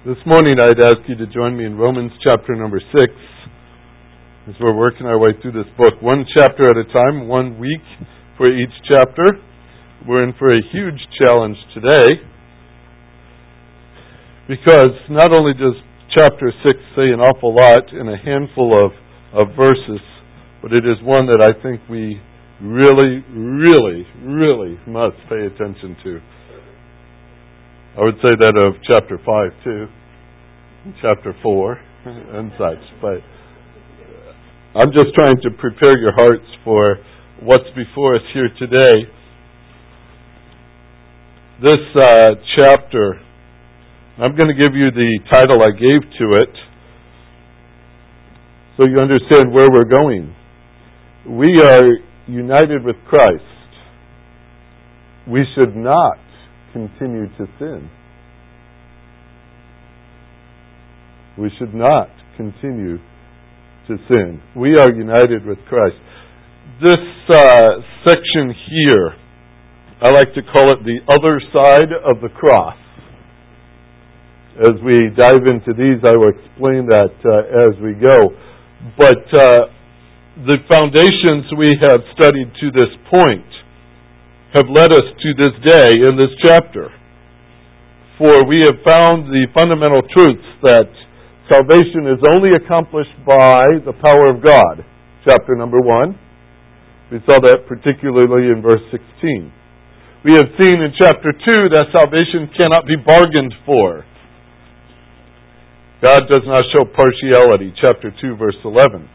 This morning I'd ask you to join me in Romans chapter number 6 as we're working our way through this book, one chapter at a time, one week for each chapter. We're in for a huge challenge today because not only does chapter 6 say an awful lot in a handful of, of verses, but it is one that I think we really, really, really must pay attention to. I would say that of chapter 5 too, chapter 4 and such. But I'm just trying to prepare your hearts for what's before us here today. This uh, chapter, I'm going to give you the title I gave to it so you understand where we're going. We are united with Christ. We should not continue to sin. We should not continue to sin. We are united with Christ. This uh, section here, I like to call it the other side of the cross. As we dive into these, I will explain that uh, as we go. But uh, the foundations we have studied to this point have led us to this day in this chapter. For we have found the fundamental truths that salvation is only accomplished by the power of God. Chapter number one. We saw that particularly in verse 16. We have seen in chapter 2 that salvation cannot be bargained for. God does not show partiality. Chapter 2, verse 11.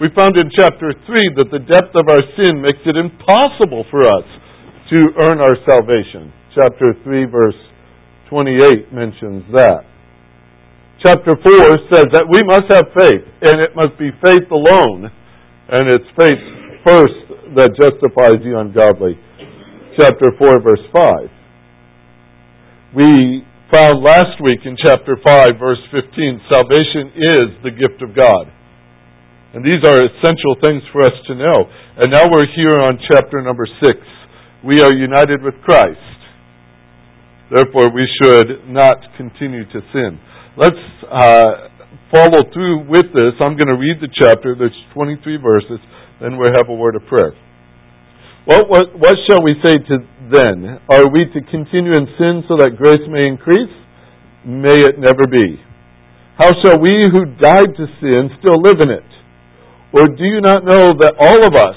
We found in chapter 3 that the depth of our sin makes it impossible for us to earn our salvation. Chapter 3, verse 28 mentions that. Chapter 4 says that we must have faith, and it must be faith alone, and it's faith first that justifies the ungodly. Chapter 4, verse 5. We found last week in chapter 5, verse 15, salvation is the gift of God. And these are essential things for us to know. And now we're here on chapter number 6 we are united with Christ. Therefore, we should not continue to sin. Let's uh, follow through with this. I'm going to read the chapter. There's 23 verses. Then we'll have a word of prayer. What, what, what shall we say to then? Are we to continue in sin so that grace may increase? May it never be. How shall we who died to sin still live in it? Or do you not know that all of us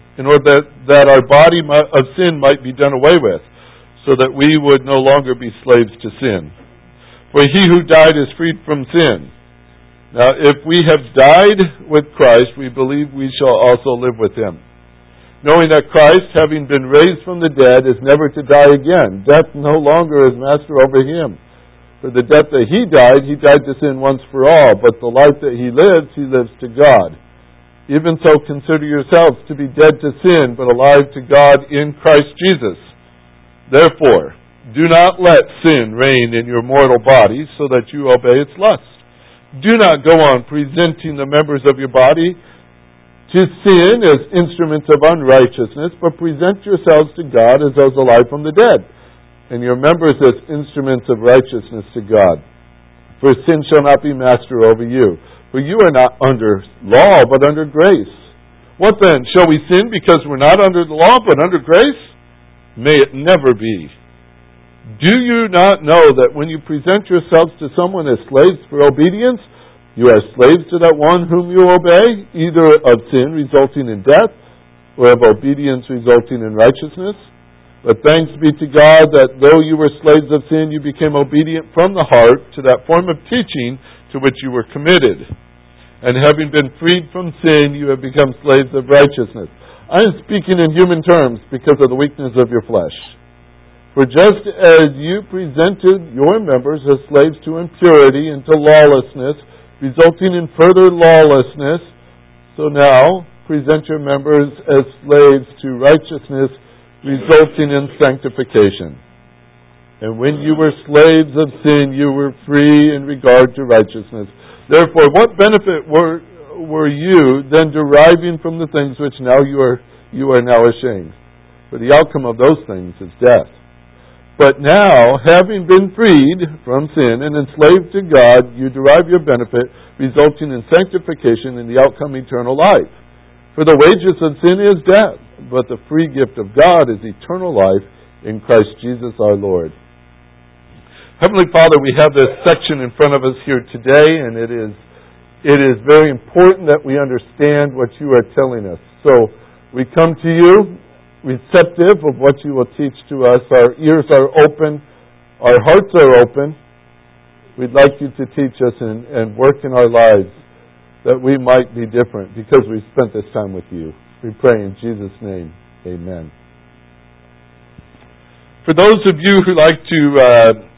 in order that, that our body of sin might be done away with, so that we would no longer be slaves to sin. For he who died is freed from sin. Now, if we have died with Christ, we believe we shall also live with him. Knowing that Christ, having been raised from the dead, is never to die again. Death no longer is master over him. For the death that he died, he died to sin once for all, but the life that he lives, he lives to God. Even so, consider yourselves to be dead to sin, but alive to God in Christ Jesus. Therefore, do not let sin reign in your mortal body so that you obey its lust. Do not go on presenting the members of your body to sin as instruments of unrighteousness, but present yourselves to God as those alive from the dead, and your members as instruments of righteousness to God. For sin shall not be master over you for you are not under law, but under grace. What then? Shall we sin because we're not under the law, but under grace? May it never be. Do you not know that when you present yourselves to someone as slaves for obedience, you are slaves to that one whom you obey, either of sin resulting in death, or of obedience resulting in righteousness? But thanks be to God that though you were slaves of sin, you became obedient from the heart to that form of teaching to which you were committed. And having been freed from sin, you have become slaves of righteousness. I am speaking in human terms because of the weakness of your flesh. For just as you presented your members as slaves to impurity and to lawlessness, resulting in further lawlessness, so now present your members as slaves to righteousness, resulting in sanctification. And when you were slaves of sin, you were free in regard to righteousness. Therefore, what benefit were, were you then deriving from the things which now you are, you are now ashamed? For the outcome of those things is death. But now, having been freed from sin and enslaved to God, you derive your benefit, resulting in sanctification and the outcome eternal life. For the wages of sin is death, but the free gift of God is eternal life in Christ Jesus our Lord. Heavenly Father, we have this section in front of us here today, and it is it is very important that we understand what you are telling us. So we come to you receptive of what you will teach to us. Our ears are open, our hearts are open. We'd like you to teach us and, and work in our lives that we might be different because we spent this time with you. We pray in Jesus' name. Amen. For those of you who like to uh,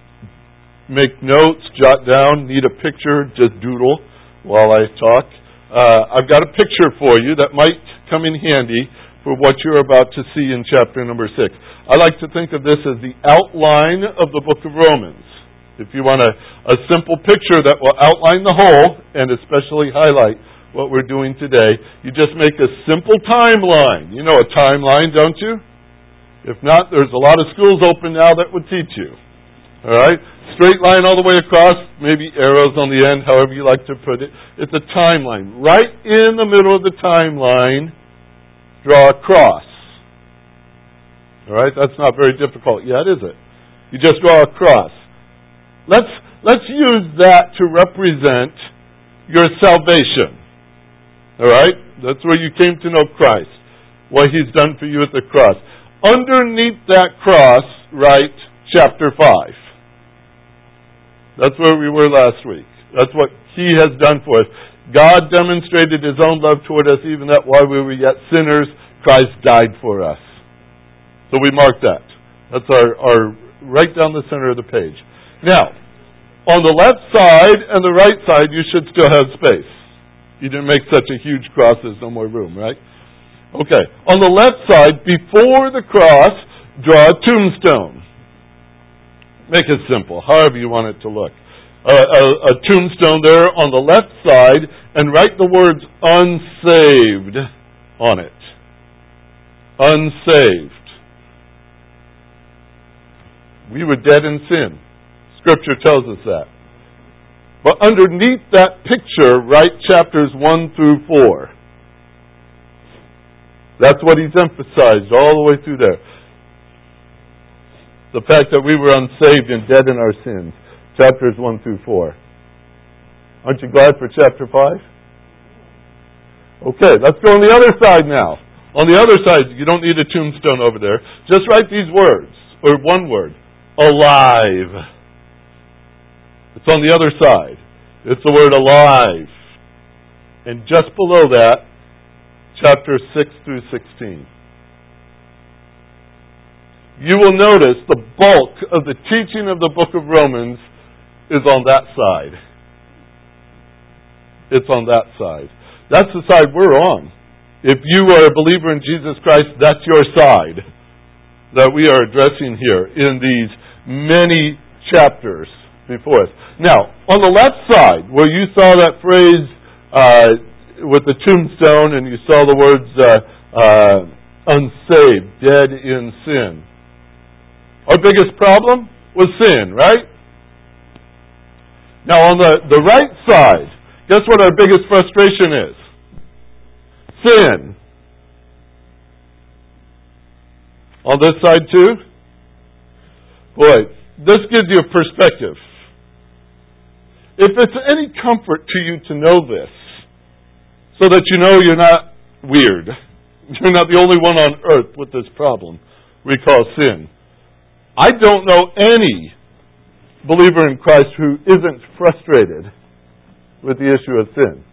make notes, jot down, need a picture, just doodle while I talk. Uh, I've got a picture for you that might come in handy for what you're about to see in chapter number 6. I like to think of this as the outline of the book of Romans. If you want a, a simple picture that will outline the whole and especially highlight what we're doing today, you just make a simple timeline. You know a timeline, don't you? If not, there's a lot of schools open now that would teach you. All right? Straight line all the way across, maybe arrows on the end, however you like to put it. It's a timeline. Right in the middle of the timeline draw a cross. All right, that's not very difficult yet, is it? You just draw a cross. Let's let's use that to represent your salvation. All right, that's where you came to know Christ, what He's done for you at the cross. Underneath that cross, write chapter five. That's where we were last week. That's what He has done for us. God demonstrated His own love toward us, even that while we were yet sinners, Christ died for us. So we mark that. That's our, our right down the center of the page. Now, on the left side and the right side, you should still have space. You didn't make such a huge cross, there's no more room, right? Okay. On the left side, before the cross, draw a tombstone. Make it simple, however you want it to look a, a, a tombstone there on the left side and write the words unsaved on it. Unsaved. We were dead in sin. Scripture tells us that. But underneath that picture, write chapters 1 through 4. That's what he's emphasized all the way through there. The fact that we were unsaved and dead in our sins chapters 1 through 4. Aren't you glad for chapter 5? Okay, let's go on the other side now. On the other side, you don't need a tombstone over there. Just write these words, or one word alive. It's on the other side. It's the word alive. And just below that, chapter 6 through 16 you will notice the bulk of the teaching of the book of Romans is on that side. It's on that side. That's the side we're on. If you are a believer in Jesus Christ, that's your side that we are addressing here in these many chapters before us. Now, on the left side, where you saw that phrase uh, with the tombstone and you saw the words uh, uh, unsaved, dead in sin, our biggest problem was sin, right? Now, on the, the right side, guess what our biggest frustration is? Sin. On this side, too? Boy, this gives you a perspective. If it's any comfort to you to know this, so that you know you're not weird, you're not the only one on earth with this problem we call sin. I don't know any believer in Christ who isn't frustrated with the issue of sin.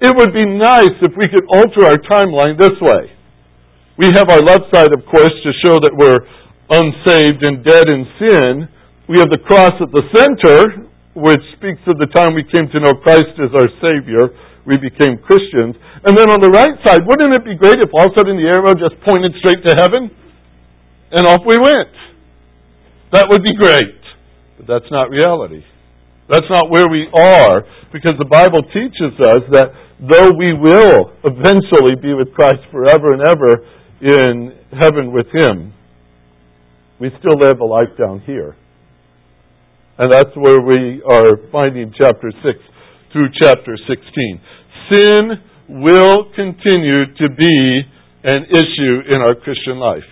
It would be nice if we could alter our timeline this way. We have our left side, of course, to show that we're unsaved and dead in sin. We have the cross at the center, which speaks of the time we came to know Christ as our Savior. We became Christians. And then on the right side, wouldn't it be great if all of a sudden the arrow just pointed straight to heaven? And off we went. That would be great. But that's not reality. That's not where we are because the Bible teaches us that though we will eventually be with Christ forever and ever in heaven with Him, we still live a life down here. And that's where we are finding chapter 6 through chapter 16. Sin will continue to be an issue in our Christian life.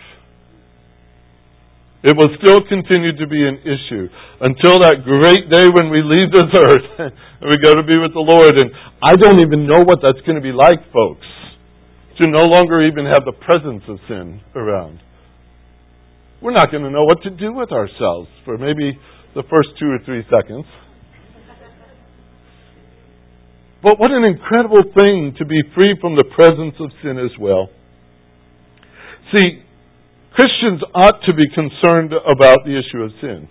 It will still continue to be an issue until that great day when we leave this earth and we go to be with the Lord. And I don't even know what that's going to be like, folks, to no longer even have the presence of sin around. We're not going to know what to do with ourselves for maybe the first two or three seconds. But what an incredible thing to be free from the presence of sin as well. See, Christians ought to be concerned about the issue of sin.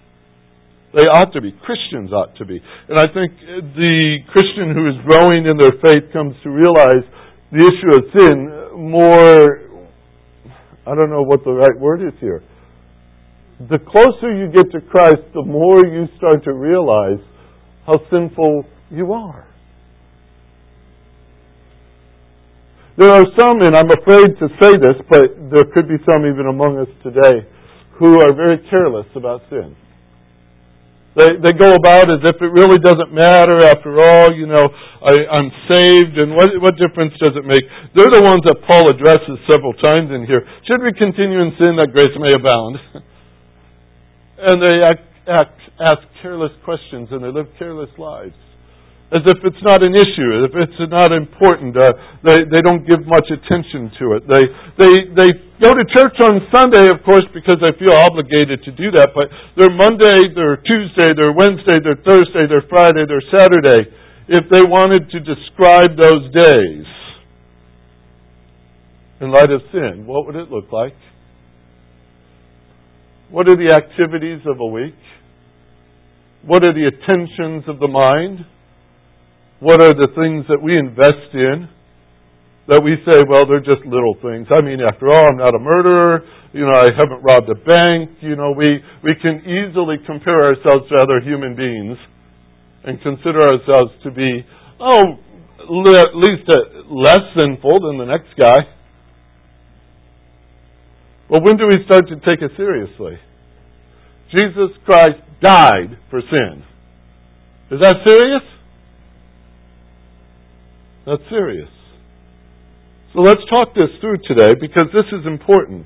They ought to be. Christians ought to be. And I think the Christian who is growing in their faith comes to realize the issue of sin more, I don't know what the right word is here. The closer you get to Christ, the more you start to realize how sinful you are. There are some, and I'm afraid to say this, but there could be some even among us today, who are very careless about sin. They, they go about as if it really doesn't matter. After all, you know, I, I'm saved, and what, what difference does it make? They're the ones that Paul addresses several times in here. Should we continue in sin that grace may abound? and they act, act, ask careless questions, and they live careless lives as if it's not an issue, as if it's not important. Uh, they they don't give much attention to it. They they they go to church on Sunday, of course, because they feel obligated to do that. But their Monday, their Tuesday, their Wednesday, their Thursday, their Friday, their Saturday. If they wanted to describe those days in light of sin, what would it look like? What are the activities of a week? What are the attentions of the mind? What are the things that we invest in that we say, well, they're just little things? I mean, after all, I'm not a murderer. You know, I haven't robbed a bank. You know, we, we can easily compare ourselves to other human beings and consider ourselves to be, oh, at least uh, less sinful than the next guy. But when do we start to take it seriously? Jesus Christ died for sin. Is that serious? That's serious. So let's talk this through today because this is important.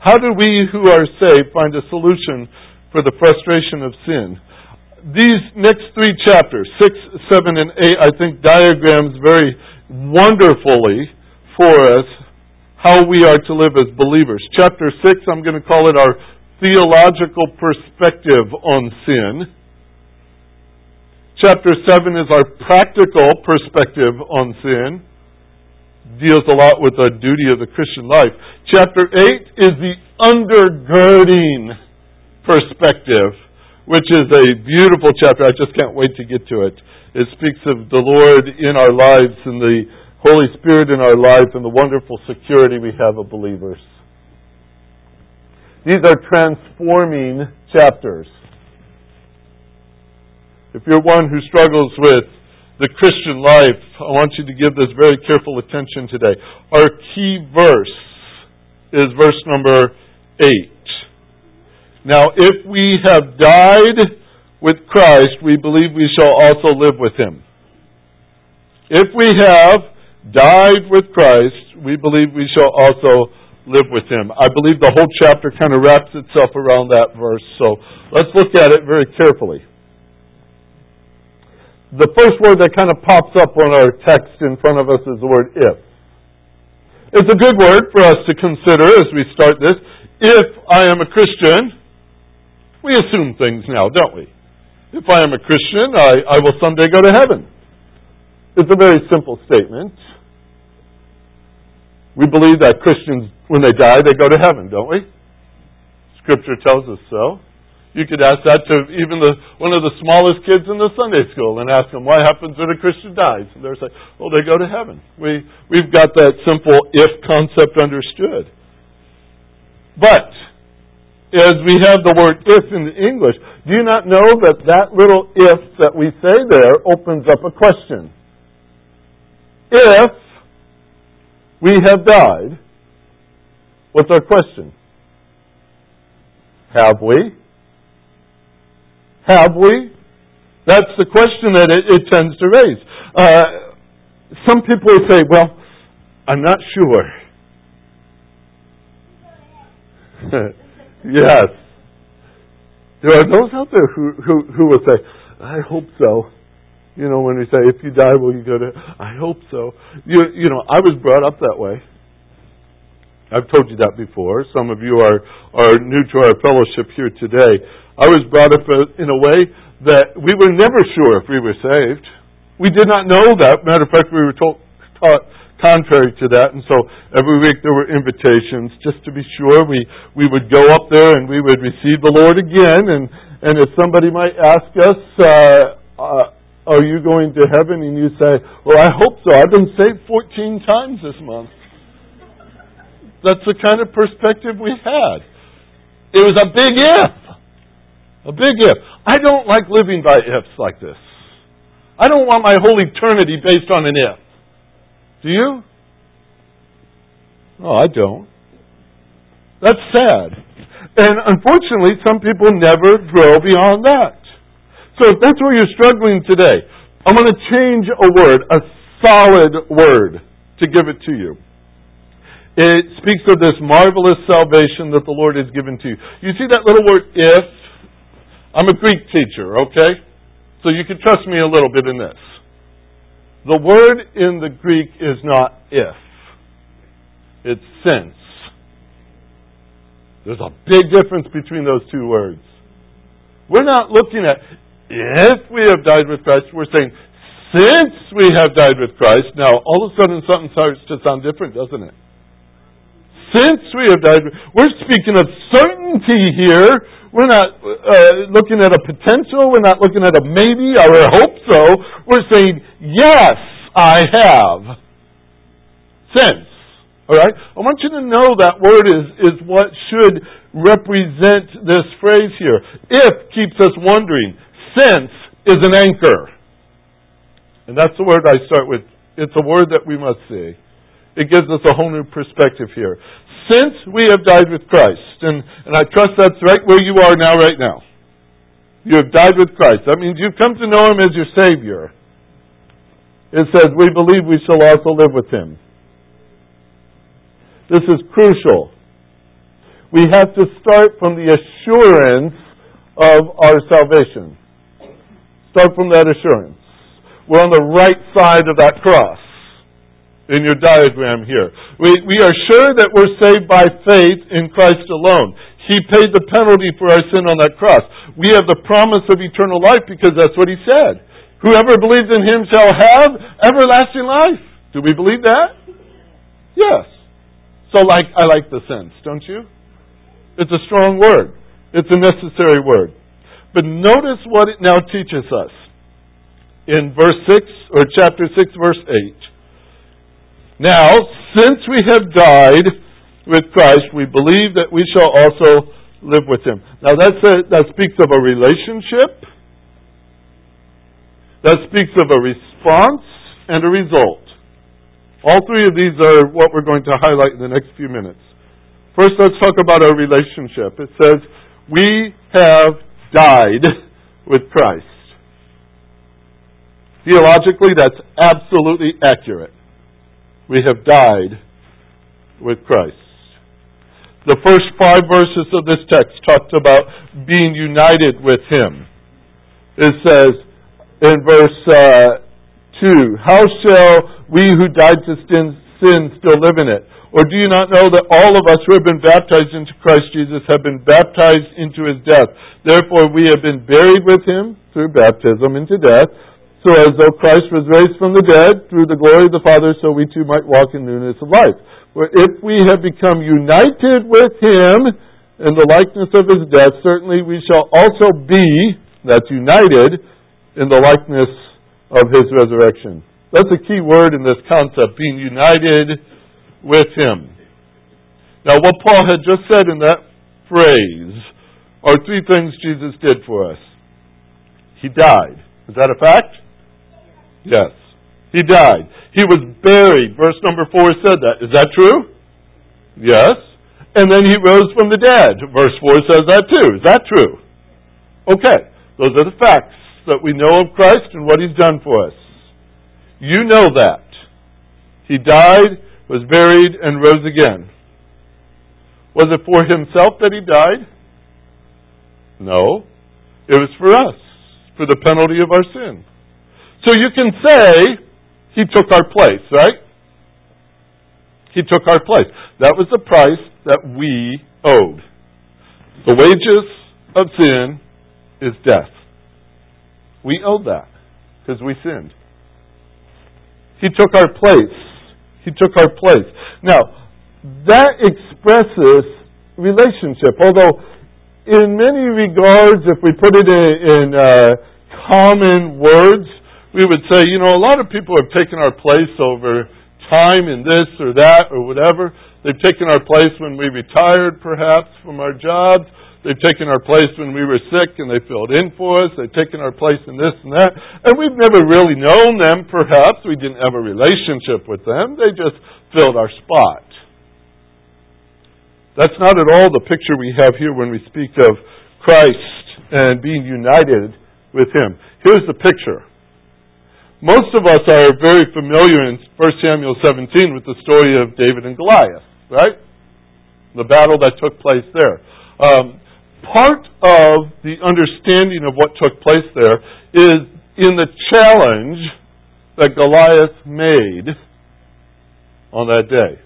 How do we who are saved find a solution for the frustration of sin? These next three chapters, 6, 7, and 8, I think diagrams very wonderfully for us how we are to live as believers. Chapter 6, I'm going to call it our theological perspective on sin. Chapter 7 is our practical perspective on sin. Deals a lot with the duty of the Christian life. Chapter 8 is the undergirding perspective, which is a beautiful chapter. I just can't wait to get to it. It speaks of the Lord in our lives and the Holy Spirit in our life and the wonderful security we have of believers. These are transforming chapters. If you're one who struggles with the Christian life, I want you to give this very careful attention today. Our key verse is verse number 8. Now, if we have died with Christ, we believe we shall also live with him. If we have died with Christ, we believe we shall also live with him. I believe the whole chapter kind of wraps itself around that verse, so let's look at it very carefully the first word that kind of pops up on our text in front of us is the word if. It's a good word for us to consider as we start this. If I am a Christian, we assume things now, don't we? If I am a Christian, I, I will someday go to heaven. It's a very simple statement. We believe that Christians, when they die, they go to heaven, don't we? Scripture tells us so. You could ask that to even the, one of the smallest kids in the Sunday school and ask them, what happens when a Christian dies? And they're say, well, they go to heaven. We, we've got that simple if concept understood. But, as we have the word if in English, do you not know that that little if that we say there opens up a question? If we have died, what's our question? Have we? Have we? That's the question that it, it tends to raise. Uh, some people say, well, I'm not sure. yes. There are those out there who, who, who will say, I hope so. You know, when we say, if you die, will you go to, I hope so. You, you know, I was brought up that way. I've told you that before. Some of you are, are new to our fellowship here today. I was brought up in a way that we were never sure if we were saved. We did not know that. Matter of fact, we were told, taught contrary to that, and so every week there were invitations just to be sure. We we would go up there and we would receive the Lord again, and and if somebody might ask us, uh, uh, "Are you going to heaven?" and you say, "Well, I hope so. I've been saved 14 times this month." That's the kind of perspective we had. It was a big if. A big if. I don't like living by ifs like this. I don't want my whole eternity based on an if. Do you? No, I don't. That's sad. And unfortunately, some people never grow beyond that. So if that's where you're struggling today, I'm going to change a word, a solid word, to give it to you. It speaks of this marvelous salvation that the Lord has given to you. You see that little word if? I'm a Greek teacher, okay? So you can trust me a little bit in this. The word in the Greek is not if, it's since. There's a big difference between those two words. We're not looking at if we have died with Christ, we're saying since we have died with Christ. Now, all of a sudden something starts to sound different, doesn't it? Since we have died, we're speaking of certainty here we're not uh, looking at a potential. We're not looking at a maybe or a hope so. We're saying, yes, I have. Since. All right? I want you to know that word is, is what should represent this phrase here. If keeps us wondering. Since is an anchor. And that's the word I start with. It's a word that we must see. It gives us a whole new perspective here since we have died with Christ. And, and I trust that's right where you are now, right now. You have died with Christ. That means you've come to know Him as your Savior. It says, we believe we shall also live with Him. This is crucial. We have to start from the assurance of our salvation. Start from that assurance. We're on the right side of that cross in your diagram here. We, we are sure that we're saved by faith in Christ alone. He paid the penalty for our sin on that cross. We have the promise of eternal life because that's what He said. Whoever believes in Him shall have everlasting life. Do we believe that? Yes. So like, I like the sense, don't you? It's a strong word. It's a necessary word. But notice what it now teaches us. In verse 6, or chapter 6, verse 8. Now, since we have died with Christ, we believe that we shall also live with him. Now, that's a, that speaks of a relationship, that speaks of a response and a result. All three of these are what we're going to highlight in the next few minutes. First, let's talk about our relationship. It says, We have died with Christ. Theologically, that's absolutely accurate we have died with Christ. The first five verses of this text talked about being united with Him. It says in verse uh, 2, How shall we who died to sin, sin still live in it? Or do you not know that all of us who have been baptized into Christ Jesus have been baptized into his death? Therefore, we have been buried with him through baptism into death so as though Christ was raised from the dead through the glory of the Father, so we too might walk in newness of life. For if we have become united with him in the likeness of his death, certainly we shall also be, that's united, in the likeness of his resurrection. That's a key word in this concept, being united with him. Now, what Paul had just said in that phrase are three things Jesus did for us. He died. Is that a fact? Yes. He died. He was buried. Verse number four said that. Is that true? Yes. And then he rose from the dead. Verse 4 says that too. Is that true? Okay. Those are the facts that we know of Christ and what he's done for us. You know that. He died, was buried, and rose again. Was it for himself that he died? No. It was for us, for the penalty of our sin. So you can say, He took our place, right? He took our place. That was the price that we owed. The wages of sin is death. We owed that because we sinned. He took our place. He took our place. Now, that expresses relationship. Although, in many regards, if we put it in, in uh, common words, we would say, you know, a lot of people have taken our place over time in this or that or whatever. They've taken our place when we retired, perhaps, from our jobs. They've taken our place when we were sick and they filled in for us. They've taken our place in this and that. And we've never really known them, perhaps. We didn't have a relationship with them. They just filled our spot. That's not at all the picture we have here when we speak of Christ and being united with Him. Here's the picture. Most of us are very familiar in 1 Samuel 17 with the story of David and Goliath, right? The battle that took place there. Um, part of the understanding of what took place there is in the challenge that Goliath made on that day.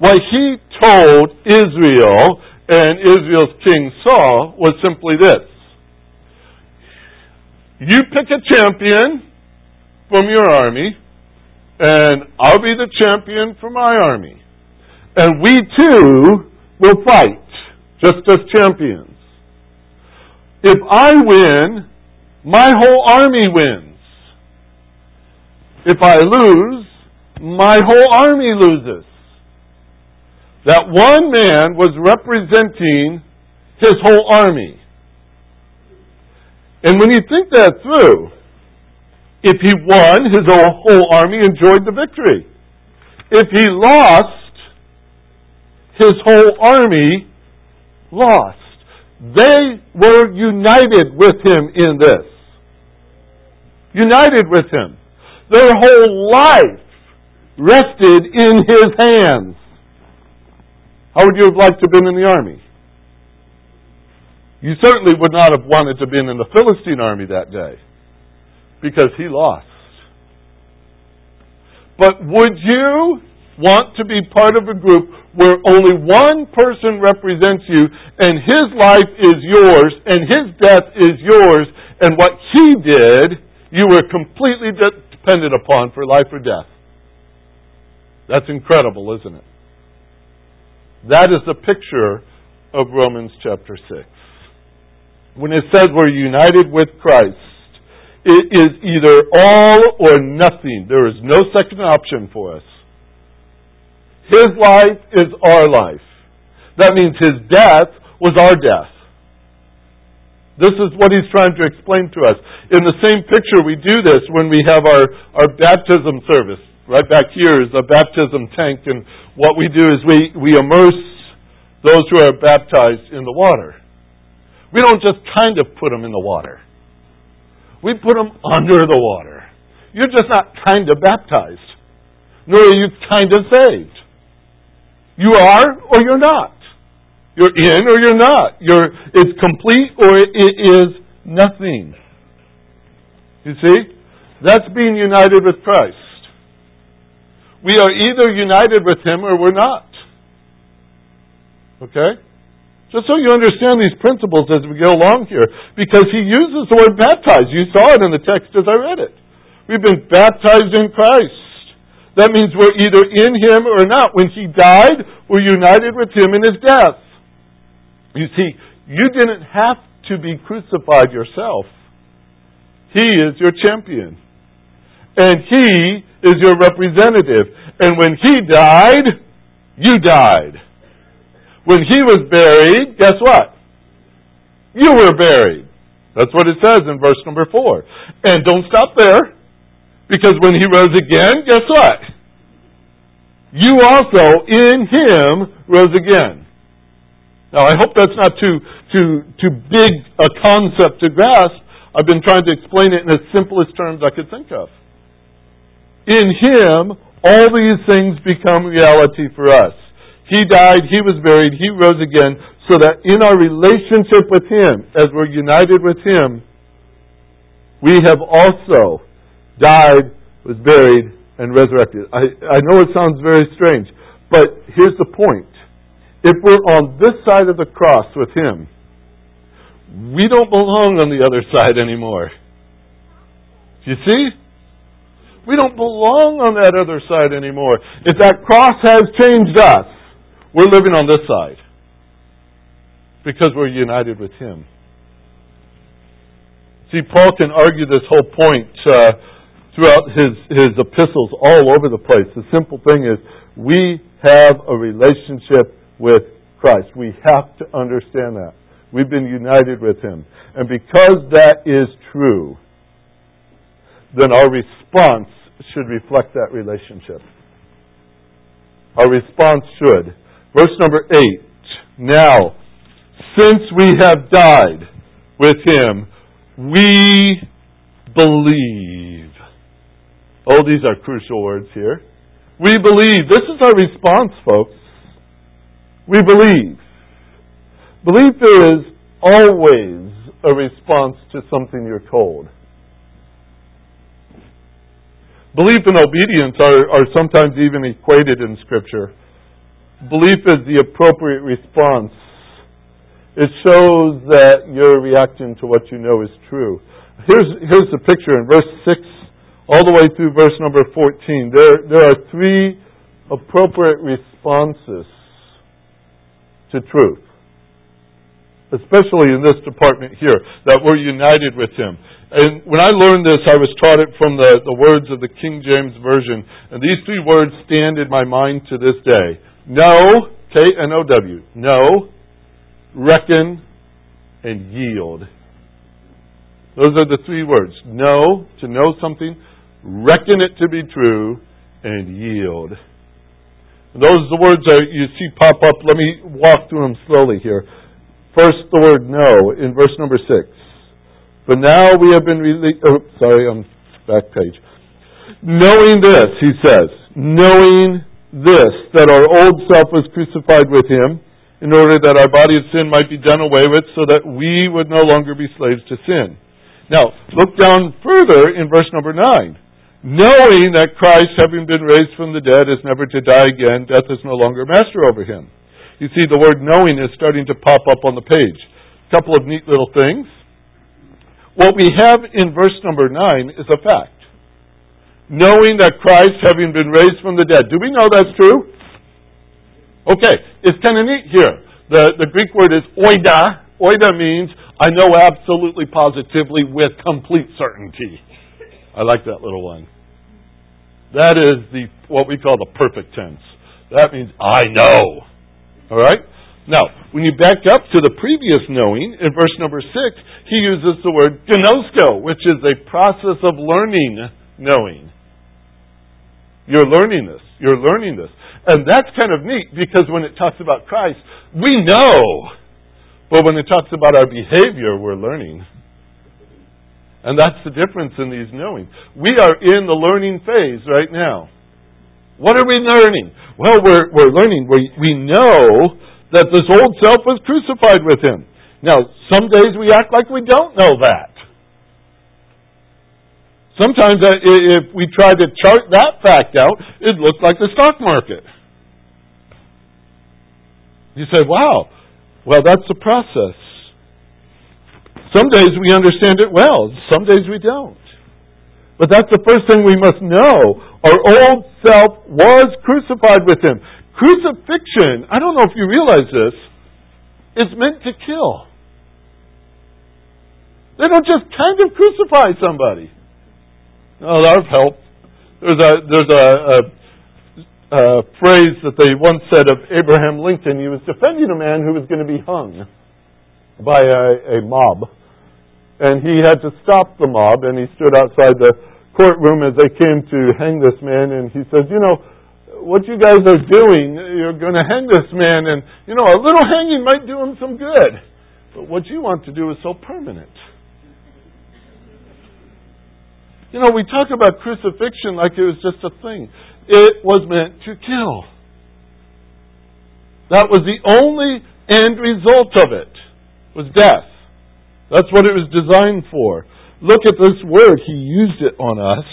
What he told Israel and Israel's king Saul was simply this You pick a champion from your army, and I'll be the champion for my army. And we too will fight just as champions. If I win, my whole army wins. If I lose, my whole army loses. That one man was representing his whole army. And when you think that through, if he won, his whole army enjoyed the victory. If he lost, his whole army lost. They were united with him in this. United with him. Their whole life rested in his hands. How would you have liked to have been in the army? You certainly would not have wanted to have been in the Philistine army that day because he lost. But would you want to be part of a group where only one person represents you and his life is yours and his death is yours and what he did you were completely de- dependent upon for life or death? That's incredible, isn't it? That is the picture of Romans chapter 6. When it says we're united with Christ, it is either all or nothing. There is no second option for us. His life is our life. That means his death was our death. This is what he's trying to explain to us. In the same picture, we do this when we have our, our baptism service. Right back here is a baptism tank, and what we do is we, we immerse those who are baptized in the water. We don't just kind of put them in the water. We put them under the water. You're just not kind of baptized, nor are you kind of saved. You are or you're not. You're in or you're not. You're, it's complete or it is nothing. You see? That's being united with Christ. We are either united with Him or we're not. Okay? Just so you understand these principles as we go along here, because he uses the word baptized. You saw it in the text as I read it. We've been baptized in Christ. That means we're either in Him or not. When He died, we're united with Him in His death. You see, you didn't have to be crucified yourself. He is your champion. And He is your representative. And when He died, you died. When He was buried, guess what? You were buried. That's what it says in verse number four. And don't stop there, because when He rose again, guess what? You also, in Him, rose again. Now, I hope that's not too, too, too big a concept to grasp. I've been trying to explain it in the simplest terms I could think of. In Him, all these things become reality for us. He died, He was buried, He rose again, so that in our relationship with Him, as we're united with Him, we have also died, was buried, and resurrected. I, I know it sounds very strange, but here's the point. If we're on this side of the cross with Him, we don't belong on the other side anymore. You see? We don't belong on that other side anymore. If that cross has changed us, we're living on this side because we're united with Him. See, Paul can argue this whole point uh, throughout his, his epistles all over the place. The simple thing is, we have a relationship with Christ. We have to understand that. We've been united with Him. And because that is true, then our response should reflect that relationship. Our response should. Verse number 8. Now, since we have died with Him, we believe. Oh, these are crucial words here. We believe. This is our response, folks. We believe. Belief is always a response to something you're told. Belief and obedience are, are sometimes even equated in Scripture. Belief is the appropriate response. It shows that you're reacting to what you know is true. Here's, here's the picture in verse 6 all the way through verse number 14. There, there are three appropriate responses to truth. Especially in this department here, that we're united with Him. And when I learned this, I was taught it from the, the words of the King James Version. And these three words stand in my mind to this day. Know, K-N-O-W, Know, reckon, and yield. Those are the three words. Know, to know something, reckon it to be true, and yield. Those are the words that you see pop up. Let me walk through them slowly here. First, the word know in verse number six. But now we have been released. Oh, sorry, I'm back page. Knowing this, he says, knowing this, that our old self was crucified with him, in order that our body of sin might be done away with, so that we would no longer be slaves to sin. Now, look down further in verse number 9 knowing that Christ, having been raised from the dead, is never to die again, death is no longer master over him. You see, the word knowing is starting to pop up on the page. A couple of neat little things. What we have in verse number 9 is a fact. Knowing that Christ, having been raised from the dead. Do we know that's true? Okay, it's kind of neat here. The, the Greek word is oida. Oida means I know absolutely positively with complete certainty. I like that little one. That is the what we call the perfect tense. That means I know. All right? Now, when you back up to the previous knowing, in verse number six, he uses the word gnosko, which is a process of learning knowing. You're learning this. You're learning this. And that's kind of neat because when it talks about Christ, we know. But when it talks about our behavior, we're learning. And that's the difference in these knowing. We are in the learning phase right now. What are we learning? Well, we're, we're learning. We, we know that this old self was crucified with him. Now, some days we act like we don't know that. Sometimes if we try to chart that fact out, it looks like the stock market. You say, wow, well, that's the process. Some days we understand it well, some days we don't. But that's the first thing we must know. Our old self was crucified with him. Crucifixion, I don't know if you realize this, is meant to kill. They don't just kind of crucify somebody. No, that would help. There's a there's a, a, a phrase that they once said of Abraham Lincoln. He was defending a man who was going to be hung by a, a mob, and he had to stop the mob. And he stood outside the courtroom as they came to hang this man, and he says, "You know, what you guys are doing, you're going to hang this man, and you know, a little hanging might do him some good, but what you want to do is so permanent." You know, we talk about crucifixion like it was just a thing. It was meant to kill. That was the only end result of it, was death. That's what it was designed for. Look at this word. He used it on us.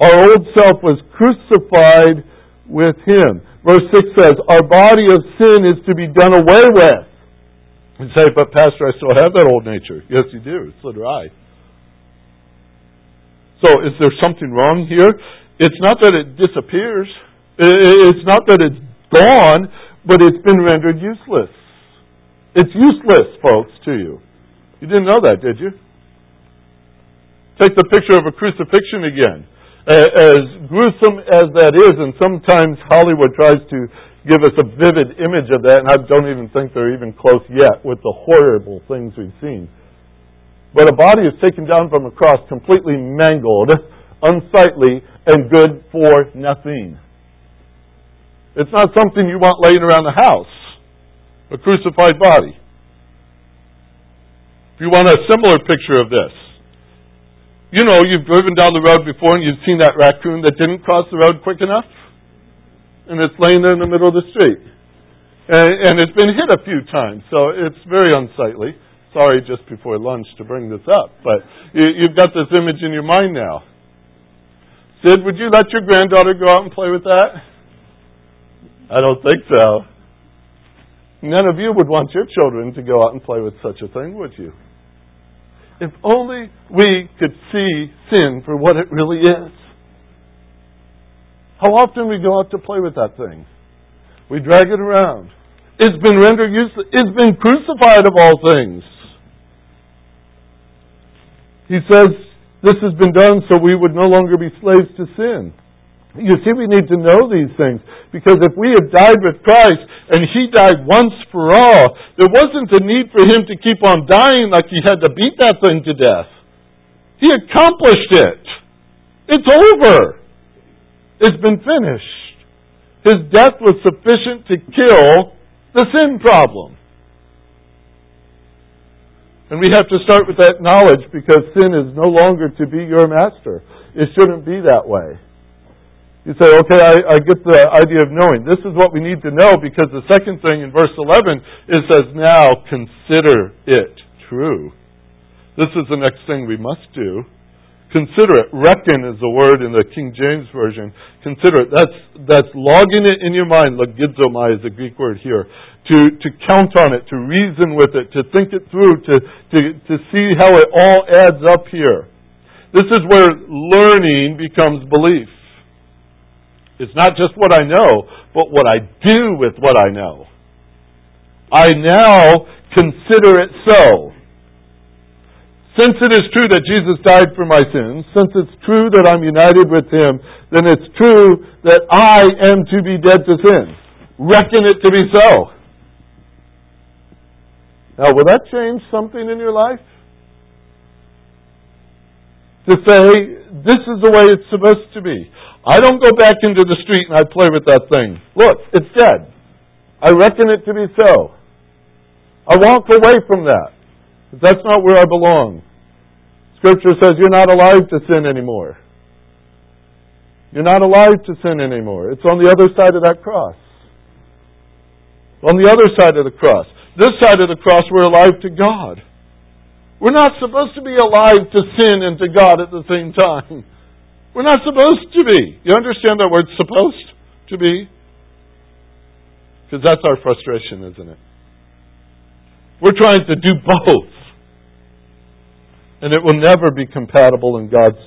Our old self was crucified with Him. Verse 6 says, Our body of sin is to be done away with. You say, but Pastor, I still have that old nature. Yes, you do. So do I. So is there something wrong here? It's not that it disappears. It's not that it's gone, but it's been rendered useless. It's useless, folks, to you. You didn't know that, did you? Take the picture of a crucifixion again. As gruesome as that is, and sometimes Hollywood tries to give us a vivid image of that, and I don't even think they're even close yet with the horrible things we've seen. But a body is taken down from a cross completely mangled, unsightly, and good for nothing. It's not something you want laying around the house. A crucified body. If you want a similar picture of this, you know, you've driven down the road before and you've seen that raccoon that didn't cross the road quick enough, and it's laying there in the middle of the street. And, and it's been hit a few times, so it's very unsightly sorry just before lunch to bring this up, but you, have got this image in your mind now. Sid, would you let your granddaughter go out and play with that? I don't think so. None of you would want your children to go out and play with such a thing, would you? If only we could see sin for what it really is. How often we go out to play with that thing? We drag it around. It's been rendered useless. It's been crucified of all things. He says this has been done so we would no longer be slaves to sin. You see, we need to know these things because if we had died with Christ and He died once for all, there wasn't a need for Him to keep on dying like He had to beat that thing to death. He accomplished it. It's over. It's been finished. His death was sufficient to kill the sin problem. And we have to start with that knowledge because sin is no longer to be your master. It shouldn't be that way. You say, okay, I, I, get the idea of knowing. This is what we need to know because the second thing in verse 11 it says, now consider it true. This is the next thing we must do. Consider it. Reckon is the word in the King James Version. Consider it. That's, that's logging it in your mind. Logizomai is the Greek word here to, to count on it, to reason with it, to think it through, to, to, to see how it all adds up here. This is where learning becomes belief. It's not just what I know, but what I do with what I know. I now consider it so. Since it is true that Jesus died for my sins, since it's true that I'm united with Him, then it's true that I am to be dead to sin. Reckon it to be so. Now, will that change something in your life? To say, this is the way it's supposed to be. I don't go back into the street and I play with that thing. Look, it's dead. I reckon it to be so. I walk away from that. That's not where I belong. Scripture says you're not alive to sin anymore. You're not alive to sin anymore. It's on the other side of that cross. On the other side of the cross. This side of the cross, we're alive to God. We're not supposed to be alive to sin and to God at the same time. We're not supposed to be. You understand that word supposed to be? Because that's our frustration, isn't it? We're trying to do both. And it will never be compatible in God's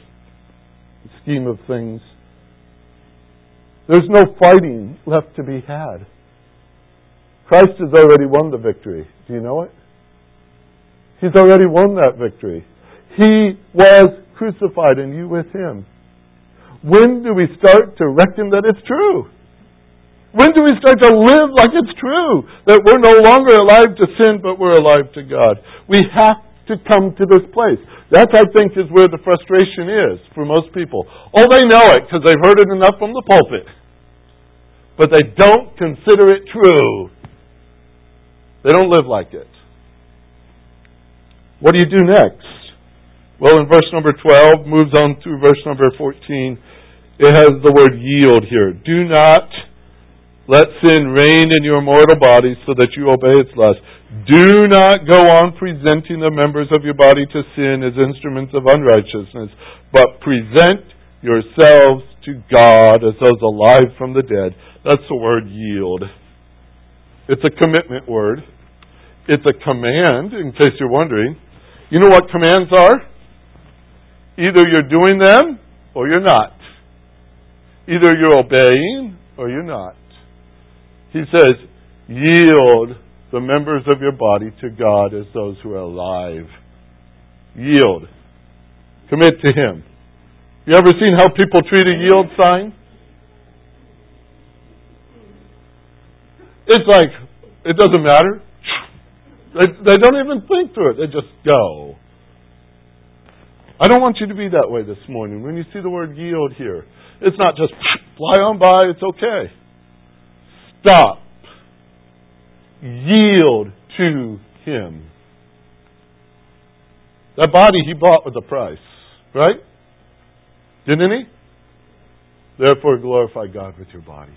scheme of things. There's no fighting left to be had. Christ has already won the victory. Do you know it? He's already won that victory. He was crucified and you with him. When do we start to reckon that it's true? When do we start to live like it's true? That we're no longer alive to sin, but we're alive to God. We have to come to this place. That, I think, is where the frustration is for most people. Oh, they know it because they've heard it enough from the pulpit. But they don't consider it true. They don't live like it. What do you do next? Well, in verse number 12, moves on to verse number 14, it has the word yield here. Do not let sin reign in your mortal body so that you obey its lust. Do not go on presenting the members of your body to sin as instruments of unrighteousness, but present yourselves to God as those alive from the dead. That's the word yield. It's a commitment word. It's a command, in case you're wondering. You know what commands are? Either you're doing them or you're not. Either you're obeying or you're not. He says, yield the members of your body to God as those who are alive. Yield. Commit to Him. You ever seen how people treat a yield sign? It's like, it doesn't matter. They, they don't even think through it. They just go. I don't want you to be that way this morning. When you see the word yield here, it's not just fly on by, it's okay stop. Yield to Him. That body He bought with a price, right? Didn't He? Therefore, glorify God with your body.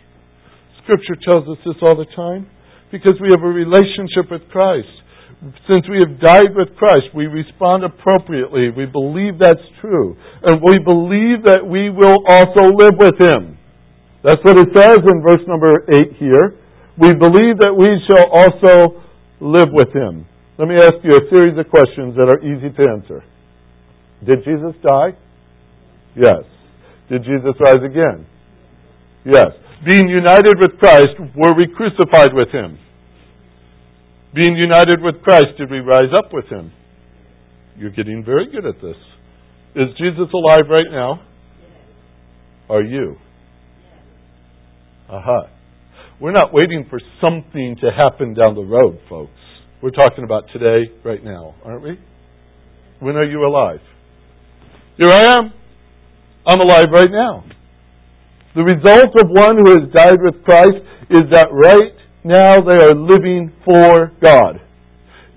Scripture tells us this all the time because we have a relationship with Christ. Since we have died with Christ, we respond appropriately. We believe that's true. And we believe that we will also live with Him. That's what it says in verse number 8 here. We believe that we shall also live with him. Let me ask you a series of questions that are easy to answer. Did Jesus die? Yes. Did Jesus rise again? Yes. Being united with Christ, were we crucified with him? Being united with Christ, did we rise up with him? You're getting very good at this. Is Jesus alive right now? Are you? Aha. We're not waiting for something to happen down the road, folks. We're talking about today, right now, aren't we? When are you alive? Here I am. I'm alive right now. The result of one who has died with Christ is that right now they are living for God.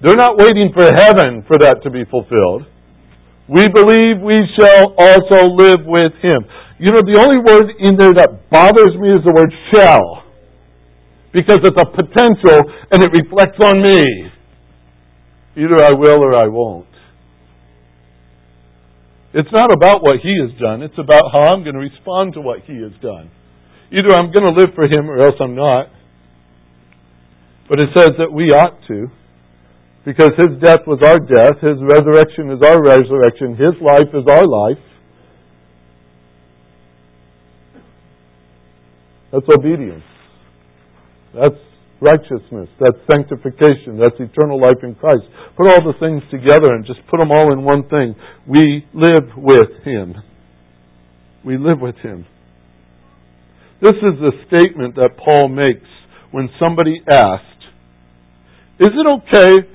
They're not waiting for heaven for that to be fulfilled. We believe we shall also live with Him. You know, the only word in there that bothers me is the word shall. Because it's a potential and it reflects on me. Either I will or I won't. It's not about what He has done, it's about how I'm going to respond to what He has done. Either I'm going to live for Him or else I'm not. But it says that we ought to. Because His death was our death, His resurrection is our resurrection, His life is our life. That's obedience. That's righteousness. That's sanctification. That's eternal life in Christ. Put all the things together and just put them all in one thing. We live with Him. We live with Him. This is the statement that Paul makes when somebody asked, Is it okay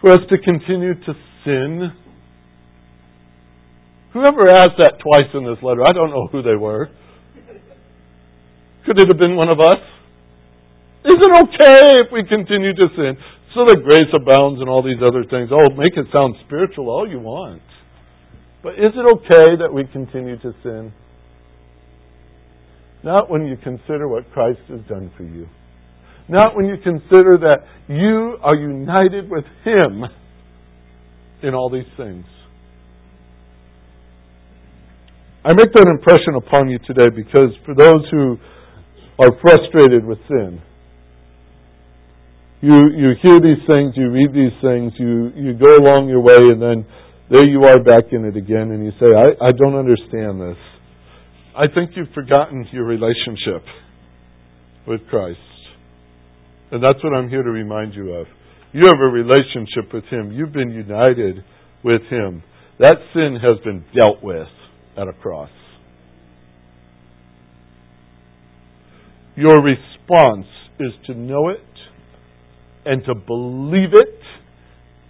for us to continue to sin? Whoever asked that twice in this letter, I don't know who they were. Could it have been one of us? Is it okay if we continue to sin? So that grace abounds and all these other things. Oh, make it sound spiritual all you want. But is it okay that we continue to sin? Not when you consider what Christ has done for you. Not when you consider that you are united with Him in all these things. I make that impression upon you today because for those who are frustrated with sin. You, you hear these things, you read these things, you, you go along your way, and then there you are back in it again, and you say, I, I don't understand this. I think you've forgotten your relationship with Christ. And that's what I'm here to remind you of. You have a relationship with Him. You've been united with Him. That sin has been dealt with at a cross. Your response is to know it and to believe it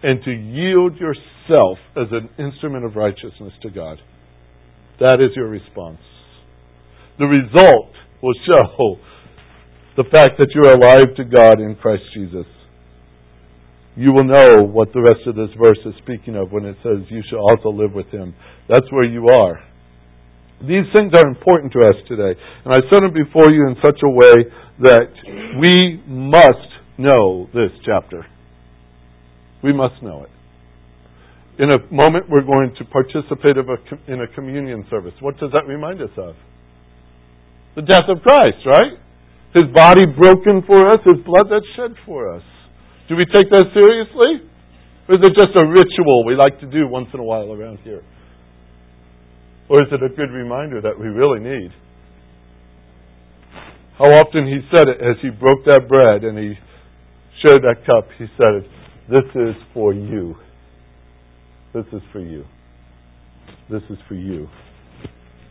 and to yield yourself as an instrument of righteousness to God. That is your response. The result will show the fact that you're alive to God in Christ Jesus. You will know what the rest of this verse is speaking of when it says, You shall also live with him. That's where you are. These things are important to us today. And I set them before you in such a way that we must know this chapter. We must know it. In a moment, we're going to participate in a communion service. What does that remind us of? The death of Christ, right? His body broken for us, His blood that's shed for us. Do we take that seriously? Or is it just a ritual we like to do once in a while around here? Or is it a good reminder that we really need? How often he said it as he broke that bread and he shared that cup, he said, This is for you. This is for you. This is for you.